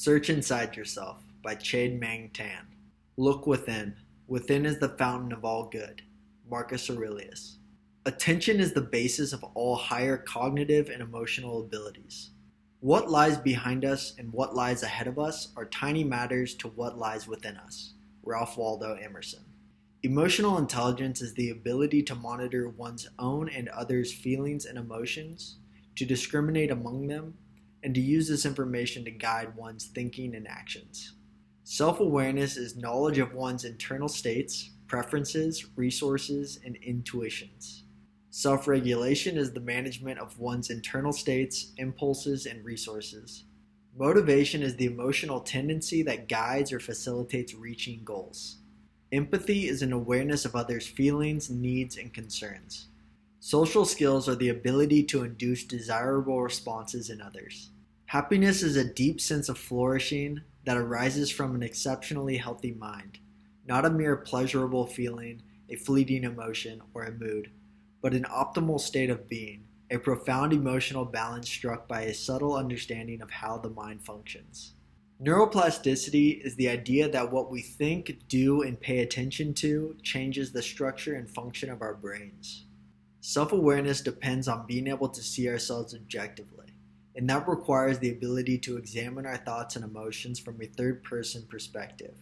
Search Inside Yourself by Chade Meng Tan. Look within. Within is the fountain of all good. Marcus Aurelius. Attention is the basis of all higher cognitive and emotional abilities. What lies behind us and what lies ahead of us are tiny matters to what lies within us. Ralph Waldo Emerson. Emotional intelligence is the ability to monitor one's own and others' feelings and emotions, to discriminate among them, and to use this information to guide one's thinking and actions. Self awareness is knowledge of one's internal states, preferences, resources, and intuitions. Self regulation is the management of one's internal states, impulses, and resources. Motivation is the emotional tendency that guides or facilitates reaching goals. Empathy is an awareness of others' feelings, needs, and concerns. Social skills are the ability to induce desirable responses in others. Happiness is a deep sense of flourishing that arises from an exceptionally healthy mind, not a mere pleasurable feeling, a fleeting emotion, or a mood, but an optimal state of being, a profound emotional balance struck by a subtle understanding of how the mind functions. Neuroplasticity is the idea that what we think, do, and pay attention to changes the structure and function of our brains. Self awareness depends on being able to see ourselves objectively, and that requires the ability to examine our thoughts and emotions from a third person perspective,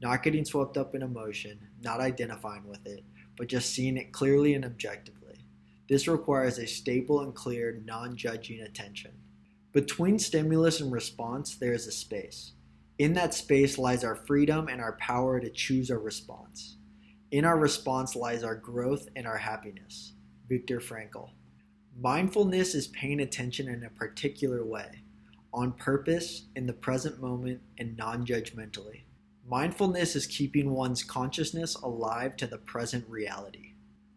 not getting swept up in emotion, not identifying with it, but just seeing it clearly and objectively. This requires a stable and clear, non judging attention. Between stimulus and response, there is a space. In that space lies our freedom and our power to choose our response. In our response lies our growth and our happiness. Viktor Frankl. Mindfulness is paying attention in a particular way, on purpose, in the present moment, and non judgmentally. Mindfulness is keeping one's consciousness alive to the present reality.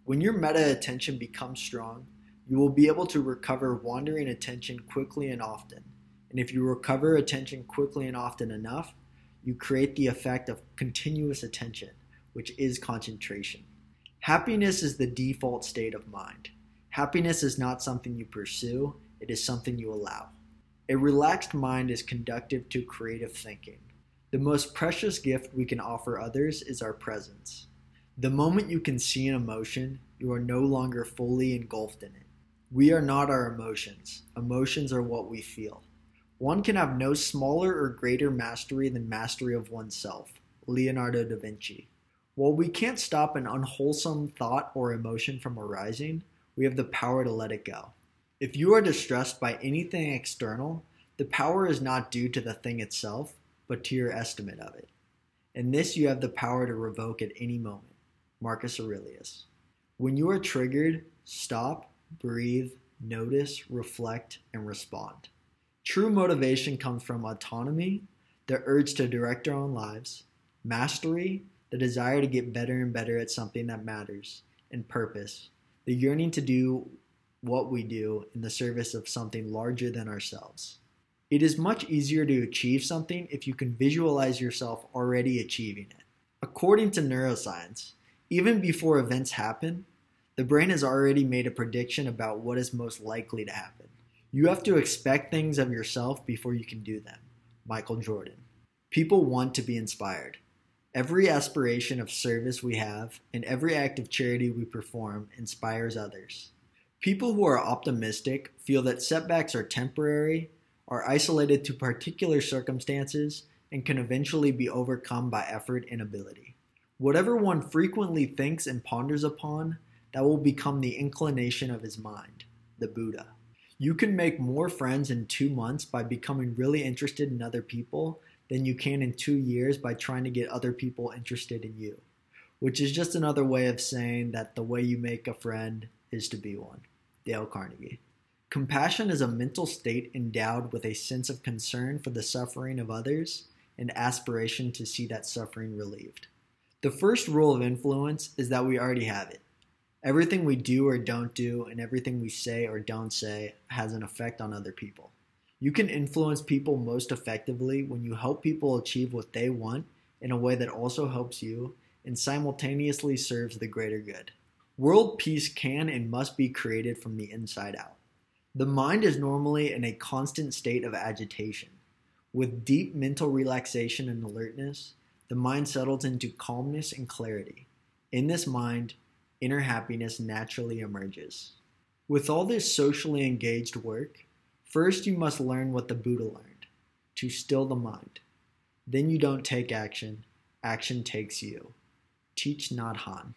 When your meta attention becomes strong, you will be able to recover wandering attention quickly and often. And if you recover attention quickly and often enough, you create the effect of continuous attention, which is concentration. Happiness is the default state of mind. Happiness is not something you pursue, it is something you allow. A relaxed mind is conducive to creative thinking. The most precious gift we can offer others is our presence. The moment you can see an emotion, you are no longer fully engulfed in it. We are not our emotions. Emotions are what we feel. One can have no smaller or greater mastery than mastery of oneself. Leonardo da Vinci. While we can't stop an unwholesome thought or emotion from arising, we have the power to let it go. If you are distressed by anything external, the power is not due to the thing itself, but to your estimate of it. And this you have the power to revoke at any moment. Marcus Aurelius. When you are triggered, stop breathe, notice, reflect, and respond. True motivation comes from autonomy, the urge to direct our own lives, mastery, the desire to get better and better at something that matters, and purpose, the yearning to do what we do in the service of something larger than ourselves. It is much easier to achieve something if you can visualize yourself already achieving it. According to neuroscience, even before events happen, the brain has already made a prediction about what is most likely to happen. You have to expect things of yourself before you can do them. Michael Jordan. People want to be inspired. Every aspiration of service we have and every act of charity we perform inspires others. People who are optimistic feel that setbacks are temporary, are isolated to particular circumstances, and can eventually be overcome by effort and ability. Whatever one frequently thinks and ponders upon that will become the inclination of his mind, the Buddha. You can make more friends in two months by becoming really interested in other people than you can in two years by trying to get other people interested in you, which is just another way of saying that the way you make a friend is to be one. Dale Carnegie. Compassion is a mental state endowed with a sense of concern for the suffering of others and aspiration to see that suffering relieved. The first rule of influence is that we already have it. Everything we do or don't do, and everything we say or don't say, has an effect on other people. You can influence people most effectively when you help people achieve what they want in a way that also helps you and simultaneously serves the greater good. World peace can and must be created from the inside out. The mind is normally in a constant state of agitation. With deep mental relaxation and alertness, the mind settles into calmness and clarity. In this mind, inner happiness naturally emerges. With all this socially engaged work, first you must learn what the Buddha learned to still the mind. Then you don't take action, action takes you. Thich Nhat Hanh.